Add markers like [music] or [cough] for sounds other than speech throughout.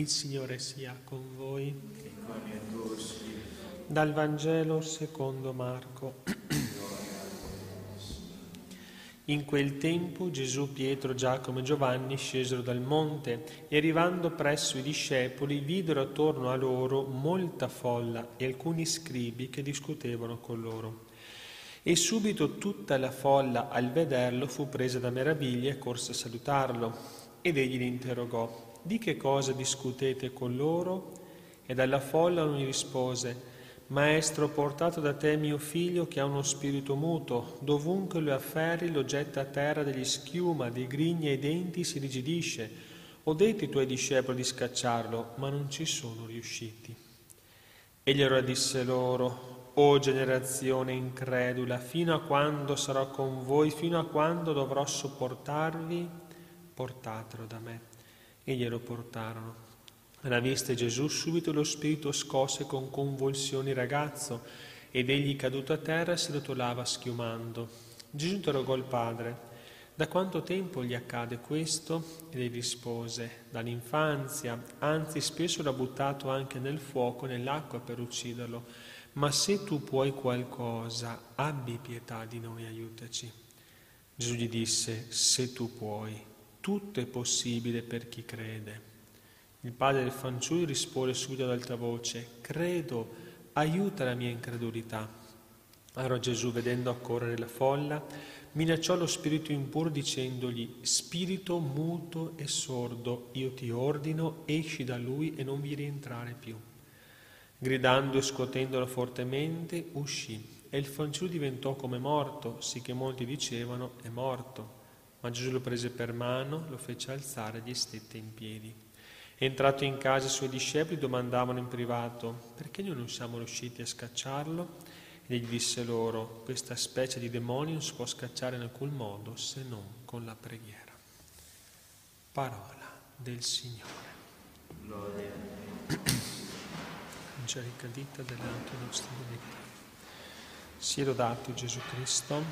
Il Signore sia con voi. Dal Vangelo secondo Marco. In quel tempo Gesù, Pietro, Giacomo e Giovanni scesero dal monte e arrivando presso i discepoli videro attorno a loro molta folla e alcuni scribi che discutevano con loro. E subito tutta la folla al vederlo fu presa da meraviglia e corse a salutarlo. Ed egli li interrogò di che cosa discutete con loro? E dalla folla gli rispose, Maestro, ho portato da te mio figlio che ha uno spirito muto, dovunque lo afferri lo getta a terra degli schiuma, dei grigni ai denti si rigidisce. Ho detto ai tuoi discepoli di scacciarlo, ma non ci sono riusciti. Egli allora disse loro, O generazione incredula, fino a quando sarò con voi, fino a quando dovrò sopportarvi? Portatelo da me e glielo portarono. Alla vista Gesù subito lo spirito scosse con convulsioni il ragazzo ed egli caduto a terra si rotolava schiumando. Gesù interrogò il padre, da quanto tempo gli accade questo? Ed egli rispose, dall'infanzia, anzi spesso l'ha buttato anche nel fuoco, nell'acqua per ucciderlo. Ma se tu puoi qualcosa, abbi pietà di noi, aiutaci. Gesù gli disse, se tu puoi tutto è possibile per chi crede. Il padre del fanciullo rispose subito ad alta voce, credo, aiuta la mia incredulità. Allora Gesù, vedendo accorrere la folla, minacciò lo spirito impuro dicendogli, spirito muto e sordo, io ti ordino, esci da lui e non vi rientrare più. Gridando e scuotendolo fortemente, uscì e il fanciullo diventò come morto, sì che molti dicevano è morto. Ma Gesù lo prese per mano, lo fece alzare e gli stette in piedi. Entrato in casa i suoi discepoli domandavano in privato perché noi non siamo riusciti a scacciarlo? E gli disse loro, questa specie di demonio non si può scacciare in alcun modo se non con la preghiera. Parola del Signore. Gloria. [clears throat] Angelica dita delante nostri vita. Sia lodato Gesù Cristo.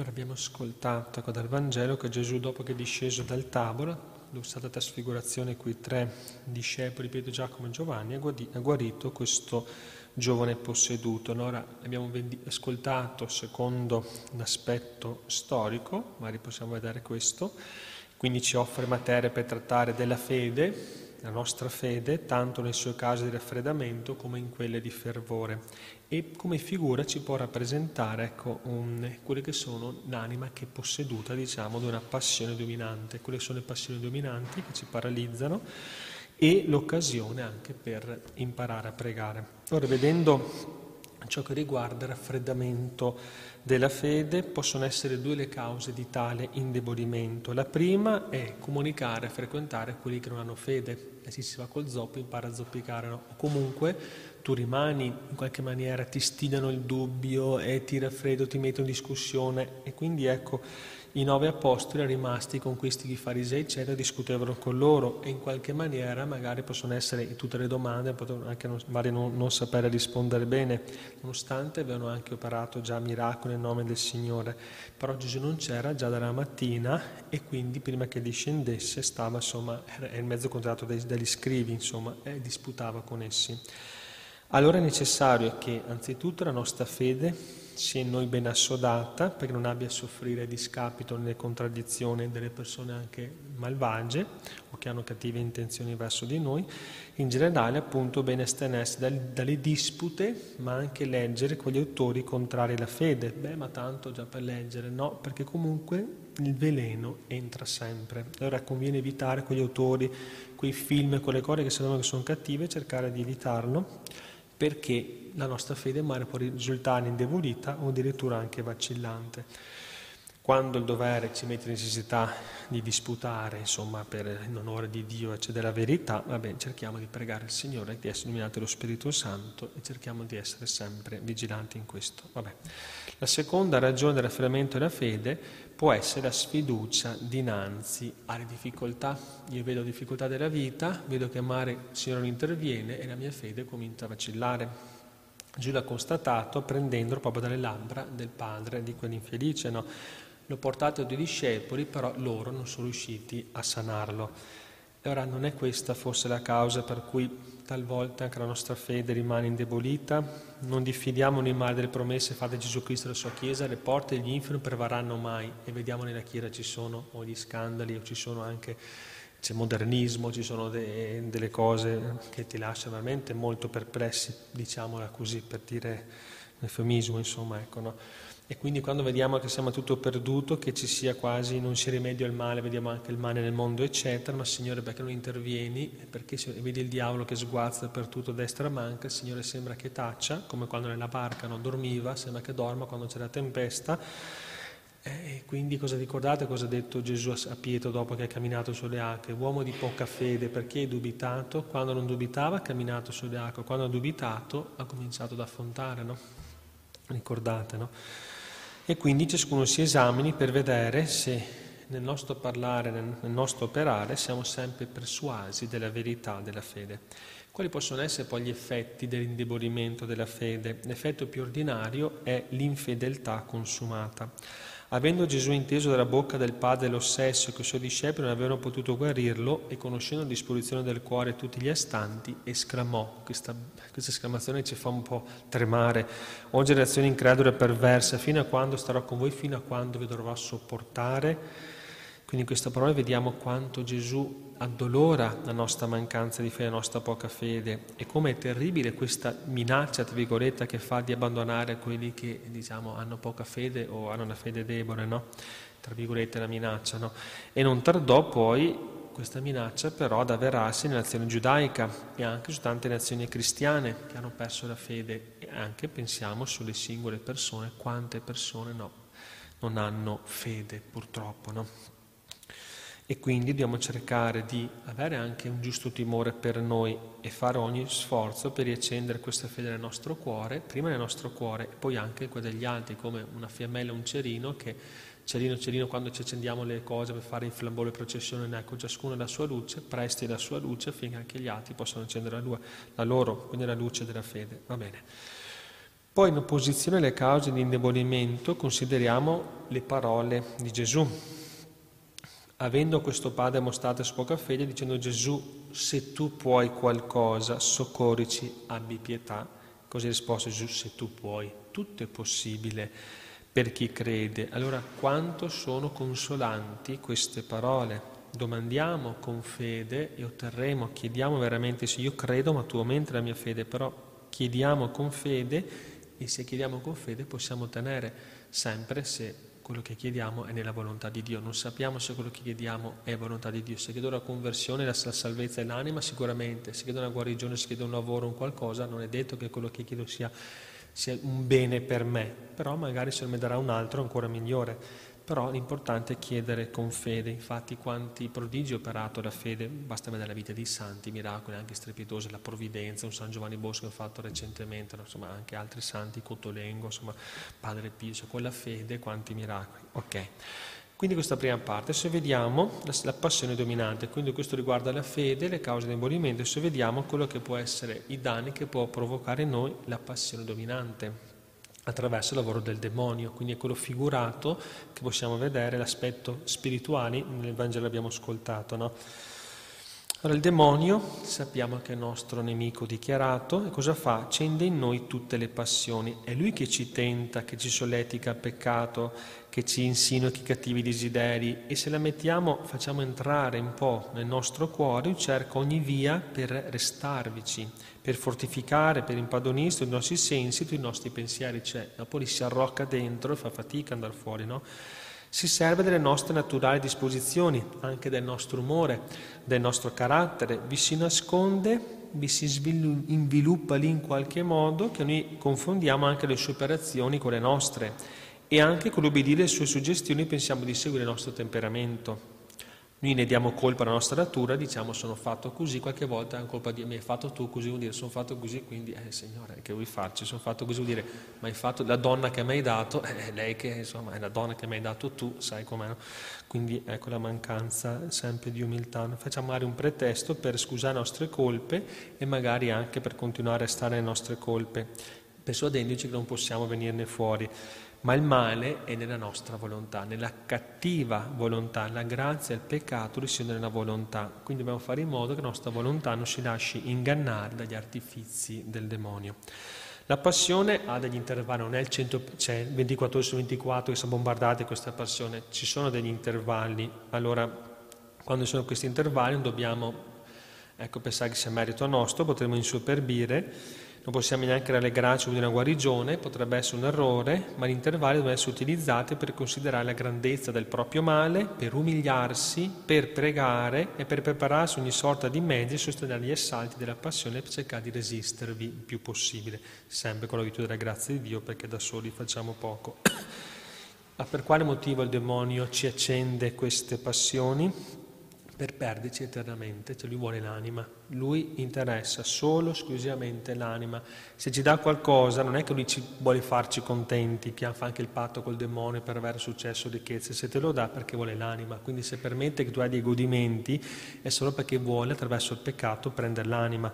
Allora abbiamo ascoltato ecco, dal Vangelo che Gesù dopo che è disceso dal tavolo, dove è stata trasfigurazione qui tre discepoli, Pietro, Giacomo e Giovanni, ha guarito questo giovane posseduto. Allora abbiamo ascoltato secondo l'aspetto storico, magari possiamo vedere questo, quindi ci offre materia per trattare della fede, la nostra fede, tanto nel suo caso di raffreddamento come in quelle di fervore e come figura ci può rappresentare ecco, un, quelle che sono l'anima che è posseduta diciamo di una passione dominante, quelle sono le passioni dominanti che ci paralizzano e l'occasione anche per imparare a pregare. Ora vedendo ciò che riguarda il raffreddamento della fede possono essere due le cause di tale indebolimento. La prima è comunicare, frequentare quelli che non hanno fede, e si va col zoppo impara a zoppicare, no? o comunque tu rimani in qualche maniera, ti stilano il dubbio e ti raffreddo, ti mettono in discussione e quindi ecco i nove apostoli rimasti con questi farisei eccetera discutevano con loro e in qualche maniera magari possono essere tutte le domande, potevano anche non, magari non, non sapere rispondere bene, nonostante avevano anche operato già miracoli nel nome del Signore, però Gesù non c'era già dalla mattina e quindi prima che discendesse stava insomma, era in mezzo contratto dagli scrivi insomma e disputava con essi. Allora è necessario che anzitutto la nostra fede sia in noi ben assodata perché non abbia a soffrire discapito nelle contraddizioni delle persone anche malvagie o che hanno cattive intenzioni verso di noi, in generale appunto ben astenersi dalle dispute ma anche leggere quegli autori contrari alla fede. Beh ma tanto già per leggere, no, perché comunque il veleno entra sempre. Allora conviene evitare quegli autori, quei film, quelle cose che secondo me sono cattive, cercare di evitarlo perché la nostra fede magari può risultare indebolita o addirittura anche vacillante. Quando il dovere ci mette in necessità di disputare, insomma, per in onore di Dio e della verità, va bene, cerchiamo di pregare il Signore di essere illuminato dallo Spirito Santo e cerchiamo di essere sempre vigilanti in questo. Vabbè. La seconda ragione del raffreddamento della fede può essere la sfiducia dinanzi alle difficoltà. Io vedo difficoltà della vita, vedo che amare il Signore interviene e la mia fede comincia a vacillare. Gesù l'ha constatato prendendolo proprio dalle labbra del padre di quell'infelice, no? L'ho portato ai due discepoli, però loro non sono riusciti a sanarlo. E ora non è questa forse la causa per cui talvolta anche la nostra fede rimane indebolita, non diffidiamo nei male delle promesse fatte da Gesù Cristo alla sua Chiesa, le porte degli inferi non prevarranno mai e vediamo nella Chiesa ci sono o gli scandali o ci sono anche c'è modernismo, ci sono de, delle cose che ti lasciano veramente molto perplessi, diciamola così per dire un eufemismo, insomma, ecco, no? E quindi quando vediamo che siamo tutto perduto, che ci sia quasi, non si rimedio al male, vediamo anche il male nel mondo, eccetera, ma Signore perché non intervieni? Perché vedi il diavolo che sguazza per tutto destra manca, il Signore sembra che taccia, come quando nella barca non dormiva, sembra che dorma quando c'è la tempesta. E quindi cosa ricordate cosa ha detto Gesù a Pietro dopo che ha camminato sulle acque? Uomo di poca fede, perché hai dubitato? Quando non dubitava ha camminato sulle acque, quando ha dubitato ha cominciato ad affrontare, no? Ricordate, no? E quindi ciascuno si esamini per vedere se nel nostro parlare, nel nostro operare, siamo sempre persuasi della verità della fede. Quali possono essere poi gli effetti dell'indebolimento della fede? L'effetto più ordinario è l'infedeltà consumata. Avendo Gesù inteso dalla bocca del Padre lo sesso che i suoi discepoli non avevano potuto guarirlo e conoscendo la disposizione del cuore tutti gli astanti, esclamò, questa, questa esclamazione ci fa un po' tremare, o generazione incredula e perversa, fino a quando starò con voi, fino a quando vi dovrò sopportare? Quindi in questa parola vediamo quanto Gesù addolora la nostra mancanza di fede, la nostra poca fede e come è terribile questa minaccia, tra virgolette, che fa di abbandonare quelli che diciamo hanno poca fede o hanno una fede debole, no? Tra virgolette la minaccia, no? E non tardò poi questa minaccia però ad avverarsi nell'azione giudaica e anche su tante nazioni cristiane che hanno perso la fede e anche pensiamo sulle singole persone, quante persone no, non hanno fede purtroppo, no? E quindi dobbiamo cercare di avere anche un giusto timore per noi e fare ogni sforzo per riaccendere questa fede nel nostro cuore, prima nel nostro cuore e poi anche in quello degli altri, come una fiammella, un cerino che cerino cerino quando ci accendiamo le cose per fare in flambeau le processioni, ecco ciascuno la sua luce, presti la sua luce affinché anche gli altri possano accendere la, lua, la loro, quindi la luce della fede. Va bene. Poi in opposizione alle cause di indebolimento consideriamo le parole di Gesù avendo questo padre mostrato poca fede, dicendo Gesù, se tu puoi qualcosa, soccorrici, abbi pietà. Così ha risposto Gesù, se tu puoi, tutto è possibile per chi crede. Allora quanto sono consolanti queste parole? Domandiamo con fede e otterremo, chiediamo veramente, se io credo, ma tu aumenti la mia fede, però chiediamo con fede e se chiediamo con fede possiamo ottenere sempre se quello che chiediamo è nella volontà di Dio. Non sappiamo se quello che chiediamo è volontà di Dio. Se chiedo la conversione, la salvezza dell'anima, sicuramente. Se chiedo una guarigione, se chiedo un lavoro, un qualcosa, non è detto che quello che chiedo sia, sia un bene per me, però magari se me darà un altro ancora migliore però l'importante è chiedere con fede, infatti quanti prodigi operato la fede, basta vedere la vita dei santi, miracoli anche strepitosi, la provvidenza, un San Giovanni Bosco che ho fatto recentemente, insomma anche altri santi, Cotolengo, insomma Padre Pio, con la fede quanti miracoli. Ok. Quindi questa prima parte, se vediamo la, la, passione dominante, quindi questo riguarda la fede, le cause di indebolimento, se vediamo quello che può essere i danni che può provocare in noi la passione dominante attraverso il lavoro del demonio, quindi è quello figurato che possiamo vedere, l'aspetto spirituale, nel Vangelo abbiamo ascoltato. No? Allora il demonio sappiamo che è nostro nemico dichiarato e cosa fa? Accende in noi tutte le passioni, è lui che ci tenta, che ci solletica al peccato, che ci insinua i cattivi desideri e se la mettiamo, facciamo entrare un po' nel nostro cuore, cerca ogni via per restarvici per fortificare, per impadronire i nostri sensi, i nostri pensieri, cioè poi si arrocca dentro e fa fatica ad andare fuori, no? Si serve delle nostre naturali disposizioni, anche del nostro umore, del nostro carattere, vi si nasconde, vi si sviluppa lì in qualche modo che noi confondiamo anche le sue operazioni con le nostre e anche con l'obbedire alle sue suggestioni pensiamo di seguire il nostro temperamento. Noi ne diamo colpa alla nostra natura, diciamo sono fatto così, qualche volta è colpa di me, hai fatto tu così, vuol dire sono fatto così, quindi eh Signore, che vuoi farci? Sono fatto così, vuol dire, ma hai fatto la donna che mi hai dato, [laughs] eh, lei che insomma è la donna che mi hai dato tu, sai com'è, no? Quindi ecco la mancanza sempre di umiltà. Facciamo magari un pretesto per scusare le nostre colpe e magari anche per continuare a stare nelle nostre colpe, persuadendoci che non possiamo venirne fuori. Ma il male è nella nostra volontà, nella cattiva volontà, la grazia e il peccato risiedono nella volontà, quindi dobbiamo fare in modo che la nostra volontà non si lasci ingannare dagli artifizi del demonio. La passione ha degli intervalli, non è il 100, cioè 24 ore su 24 che sono bombardate questa passione, ci sono degli intervalli, allora quando ci sono questi intervalli non dobbiamo ecco, pensare che sia merito nostro, potremmo insuperbire non possiamo neanche rallegrarci di una guarigione, potrebbe essere un errore, ma gli intervalli devono essere utilizzati per considerare la grandezza del proprio male, per umiliarsi, per pregare e per prepararsi ogni sorta di mezzi e sostenere gli assalti della passione per cercare di resistervi il più possibile, sempre con l'aiuto della grazia di Dio, perché da soli facciamo poco. [coughs] Ma per quale motivo il demonio ci accende queste passioni? Per perderci eternamente, cioè lui vuole l'anima, lui interessa solo, esclusivamente l'anima. Se ci dà qualcosa non è che lui ci vuole farci contenti, fa anche il patto col demonio per avere successo ricchezze, se te lo dà perché vuole l'anima, quindi se permette che tu hai dei godimenti è solo perché vuole attraverso il peccato prendere l'anima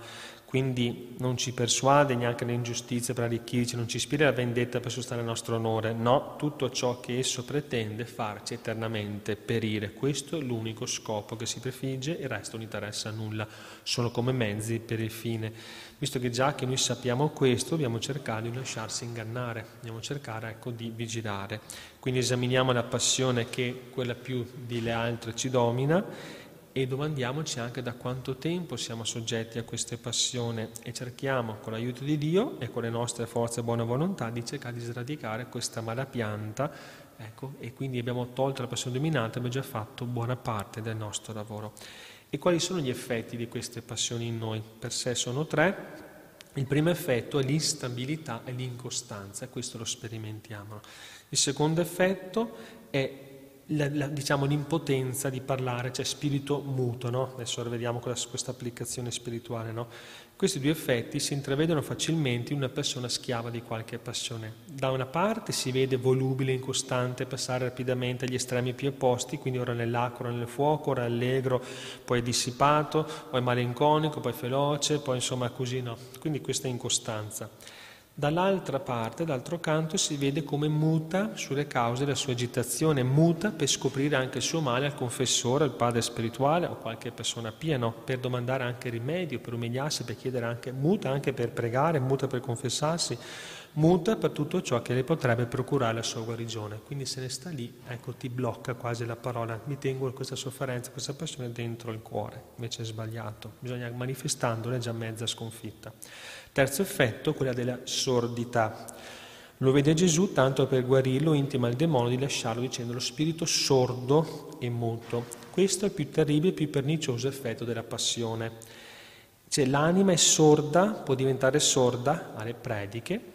quindi non ci persuade neanche l'ingiustizia per arricchirci, non ci ispira la vendetta per sostenere il nostro onore, no, tutto ciò che esso pretende farci eternamente perire. Questo è l'unico scopo che si prefigge il resto non interessa a nulla, sono come mezzi per il fine. Visto che già che noi sappiamo questo, dobbiamo cercare di lasciarsi ingannare, dobbiamo cercare ecco, di vigilare. Quindi esaminiamo la passione che quella più delle altre ci domina e domandiamoci anche da quanto tempo siamo soggetti a queste passioni e cerchiamo con l'aiuto di Dio e con le nostre forze e buona volontà di cercare di sradicare questa mala pianta ecco, e quindi abbiamo tolto la passione dominante, abbiamo già fatto buona parte del nostro lavoro. E quali sono gli effetti di queste passioni in noi? Per sé sono tre. Il primo effetto è l'instabilità e l'incostanza, questo lo sperimentiamo. Il secondo effetto è la, la, diciamo, l'impotenza di parlare, cioè spirito muto, no? adesso vediamo questa applicazione spirituale. No? Questi due effetti si intravedono facilmente in una persona schiava di qualche passione. Da una parte si vede volubile, incostante, passare rapidamente agli estremi più opposti, quindi ora nell'acqua, ora nel fuoco, ora allegro, poi dissipato, poi malinconico, poi feroce, poi insomma così no. Quindi questa incostanza. Dall'altra parte, d'altro canto, si vede come muta sulle cause della sua agitazione, muta per scoprire anche il suo male al confessore, al padre spirituale o qualche persona pia, no? per domandare anche rimedio, per umiliarsi, per chiedere anche, muta anche per pregare, muta per confessarsi, muta per tutto ciò che le potrebbe procurare la sua guarigione. Quindi se ne sta lì, ecco, ti blocca quasi la parola, mi tengo questa sofferenza, questa passione dentro il cuore, invece è sbagliato, bisogna manifestandola già mezza sconfitta. Terzo effetto, quella della sordità. Lo vede Gesù tanto per guarirlo intima il demonio di lasciarlo dicendo lo spirito sordo e muto. Questo è il più terribile e più pernicioso effetto della passione. Cioè l'anima è sorda, può diventare sorda alle prediche,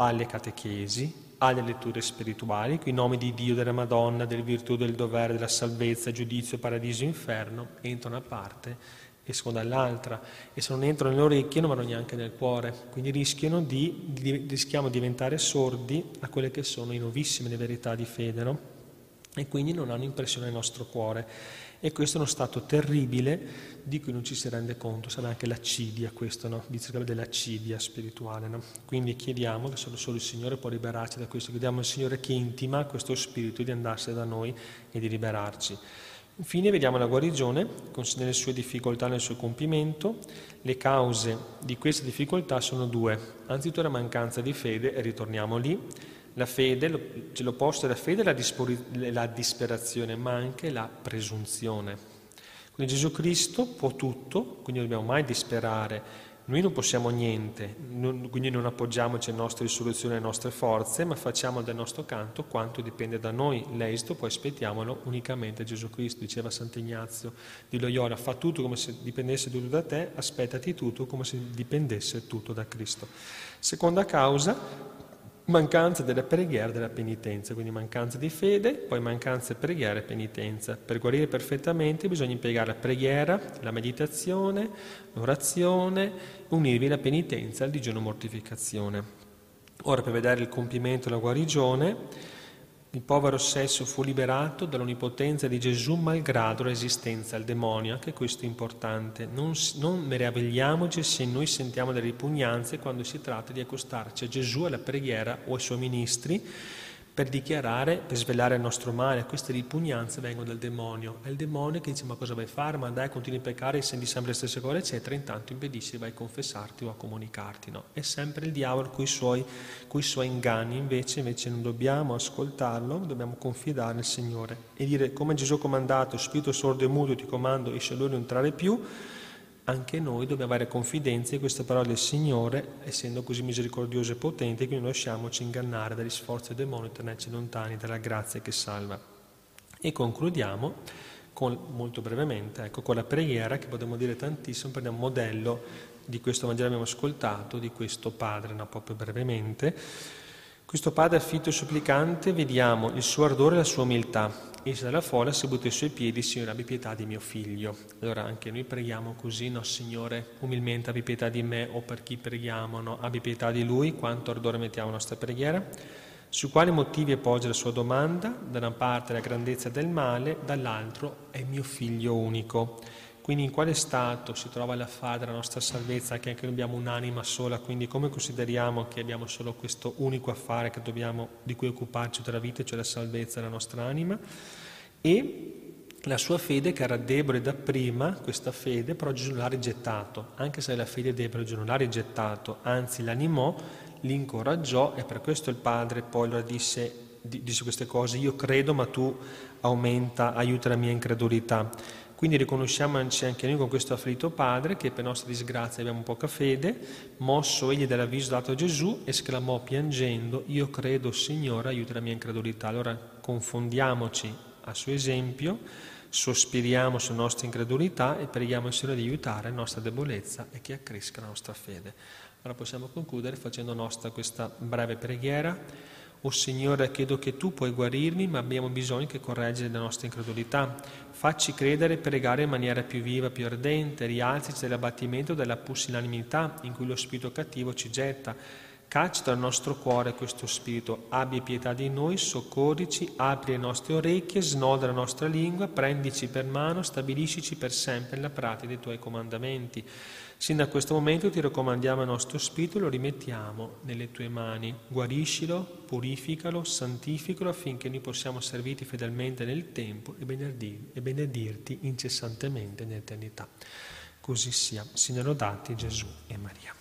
alle catechesi, alle letture spirituali, i nomi di Dio, della Madonna, del virtù, del dovere, della salvezza, giudizio, paradiso, inferno, entrano a parte escono dall'altra e se non entrano nelle orecchie non vanno neanche nel cuore, quindi rischiano di, di, rischiamo di diventare sordi a quelle che sono i nuovissime le verità di fede, no? e quindi non hanno impressione nel nostro cuore. E questo è uno stato terribile di cui non ci si rende conto, sarà anche l'accidia questo, no? dice dell'accidia spirituale. No? Quindi chiediamo che solo, solo, il Signore può liberarci da questo, chiediamo al Signore che intima questo spirito di andarsene da noi e di liberarci. Infine vediamo la guarigione, nelle sue difficoltà nel suo compimento. Le cause di queste difficoltà sono due. Anzitutto la mancanza di fede, e ritorniamo lì. La fede, c'è l'opposto della fede, la, la disperazione, ma anche la presunzione. Quindi Gesù Cristo può tutto, quindi non dobbiamo mai disperare noi non possiamo niente, non, quindi non appoggiamoci alle nostre risoluzioni alle nostre forze, ma facciamo del nostro canto quanto dipende da noi. L'esito poi aspettiamolo unicamente a Gesù Cristo, diceva Sant'Ignazio di Loyola, fa tutto come se dipendesse tutto da te, aspettati tutto come se dipendesse tutto da Cristo. Seconda causa, mancanza della preghiera e della penitenza, quindi mancanza di fede, poi mancanza di preghiera e penitenza. Per guarire perfettamente bisogna impiegare la preghiera, la meditazione, l'orazione, unirvi la penitenza al digiuno mortificazione. Ora per vedere il compimento della guarigione, il povero sesso fu liberato dall'onnipotenza di Gesù malgrado la resistenza al demonio, anche questo è importante. Non, non meravigliamoci se noi sentiamo delle ripugnanze quando si tratta di accostarci a Gesù, alla preghiera o ai suoi ministri, per dichiarare, per svelare il nostro male. Queste ripugnanze vengono dal demonio. È il demonio che dice ma cosa vai a fare? Ma dai, continui a peccare senti sempre le stesse cose, eccetera. Intanto impedisci, vai a confessarti o a comunicarti. No? È sempre il diavolo con i suoi, suoi inganni. Invece, invece non dobbiamo ascoltarlo, dobbiamo confidare nel Signore e dire come Gesù ha comandato, spirito sordo e muto ti comando, esce lui non entrare più anche noi dobbiamo avere confidenza in queste parole del Signore, essendo così misericordioso e potente, che non lasciamoci ingannare dagli sforzi del demonio tenerci lontani dalla grazia che salva. E concludiamo con, molto brevemente ecco, con la preghiera che potremmo dire tantissimo, prendiamo un modello di questo Vangelo abbiamo ascoltato, di questo Padre, no, proprio brevemente. Questo Padre affitto e supplicante, vediamo il suo ardore e la sua umiltà esce dalla folla, si butta ai suoi piedi, Signore abbi pietà di mio figlio. Allora anche noi preghiamo così, no Signore, umilmente abbi pietà di me o per chi preghiamo, no, abbi pietà di lui, quanto ardore mettiamo la nostra preghiera. Su quali motivi appoggia la sua domanda? Da una parte la grandezza del male, dall'altro è mio figlio unico. Quindi in quale stato si trova l'affare della nostra salvezza, che anche noi abbiamo un'anima sola, quindi come consideriamo che abbiamo solo questo unico affare dobbiamo, di cui occuparci tutta la vita, cioè la salvezza della nostra anima? E la sua fede che era debole dapprima, questa fede, però Gesù l'ha rigettato, anche se la fede debole Gesù non l'ha rigettato, anzi l'animò, l'incoraggiò e per questo il padre poi lo disse, disse queste cose, io credo ma tu aumenta, aiuta la mia incredulità. Quindi riconosciamoci anche noi con questo afflitto padre che per nostra disgrazia abbiamo poca fede, mosso egli dall'avviso dato a Gesù, esclamò piangendo, io credo Signore, aiuta la mia incredulità. Allora confondiamoci a suo esempio, sospiriamo sulla nostra incredulità e preghiamo il Signore di aiutare la nostra debolezza e che accresca la nostra fede. Ora possiamo concludere facendo nostra questa breve preghiera. O Signore, chiedo che tu puoi guarirmi, ma abbiamo bisogno che correggere la nostra incredulità. Facci credere e pregare in maniera più viva, più ardente, rialzici dall'abbattimento della pusilanimità in cui lo spirito cattivo ci getta. Caccia dal nostro cuore questo spirito, abbi pietà di noi, soccorrici, apri le nostre orecchie, snoda la nostra lingua, prendici per mano, stabiliscici per sempre nella pratica dei tuoi comandamenti. Sin da questo momento ti raccomandiamo il nostro spirito e lo rimettiamo nelle tue mani. Guariscilo, purificalo, santificalo affinché noi possiamo servirti fedelmente nel tempo e benedirti incessantemente nell'eternità. Così sia. Siano lodati Gesù e Maria.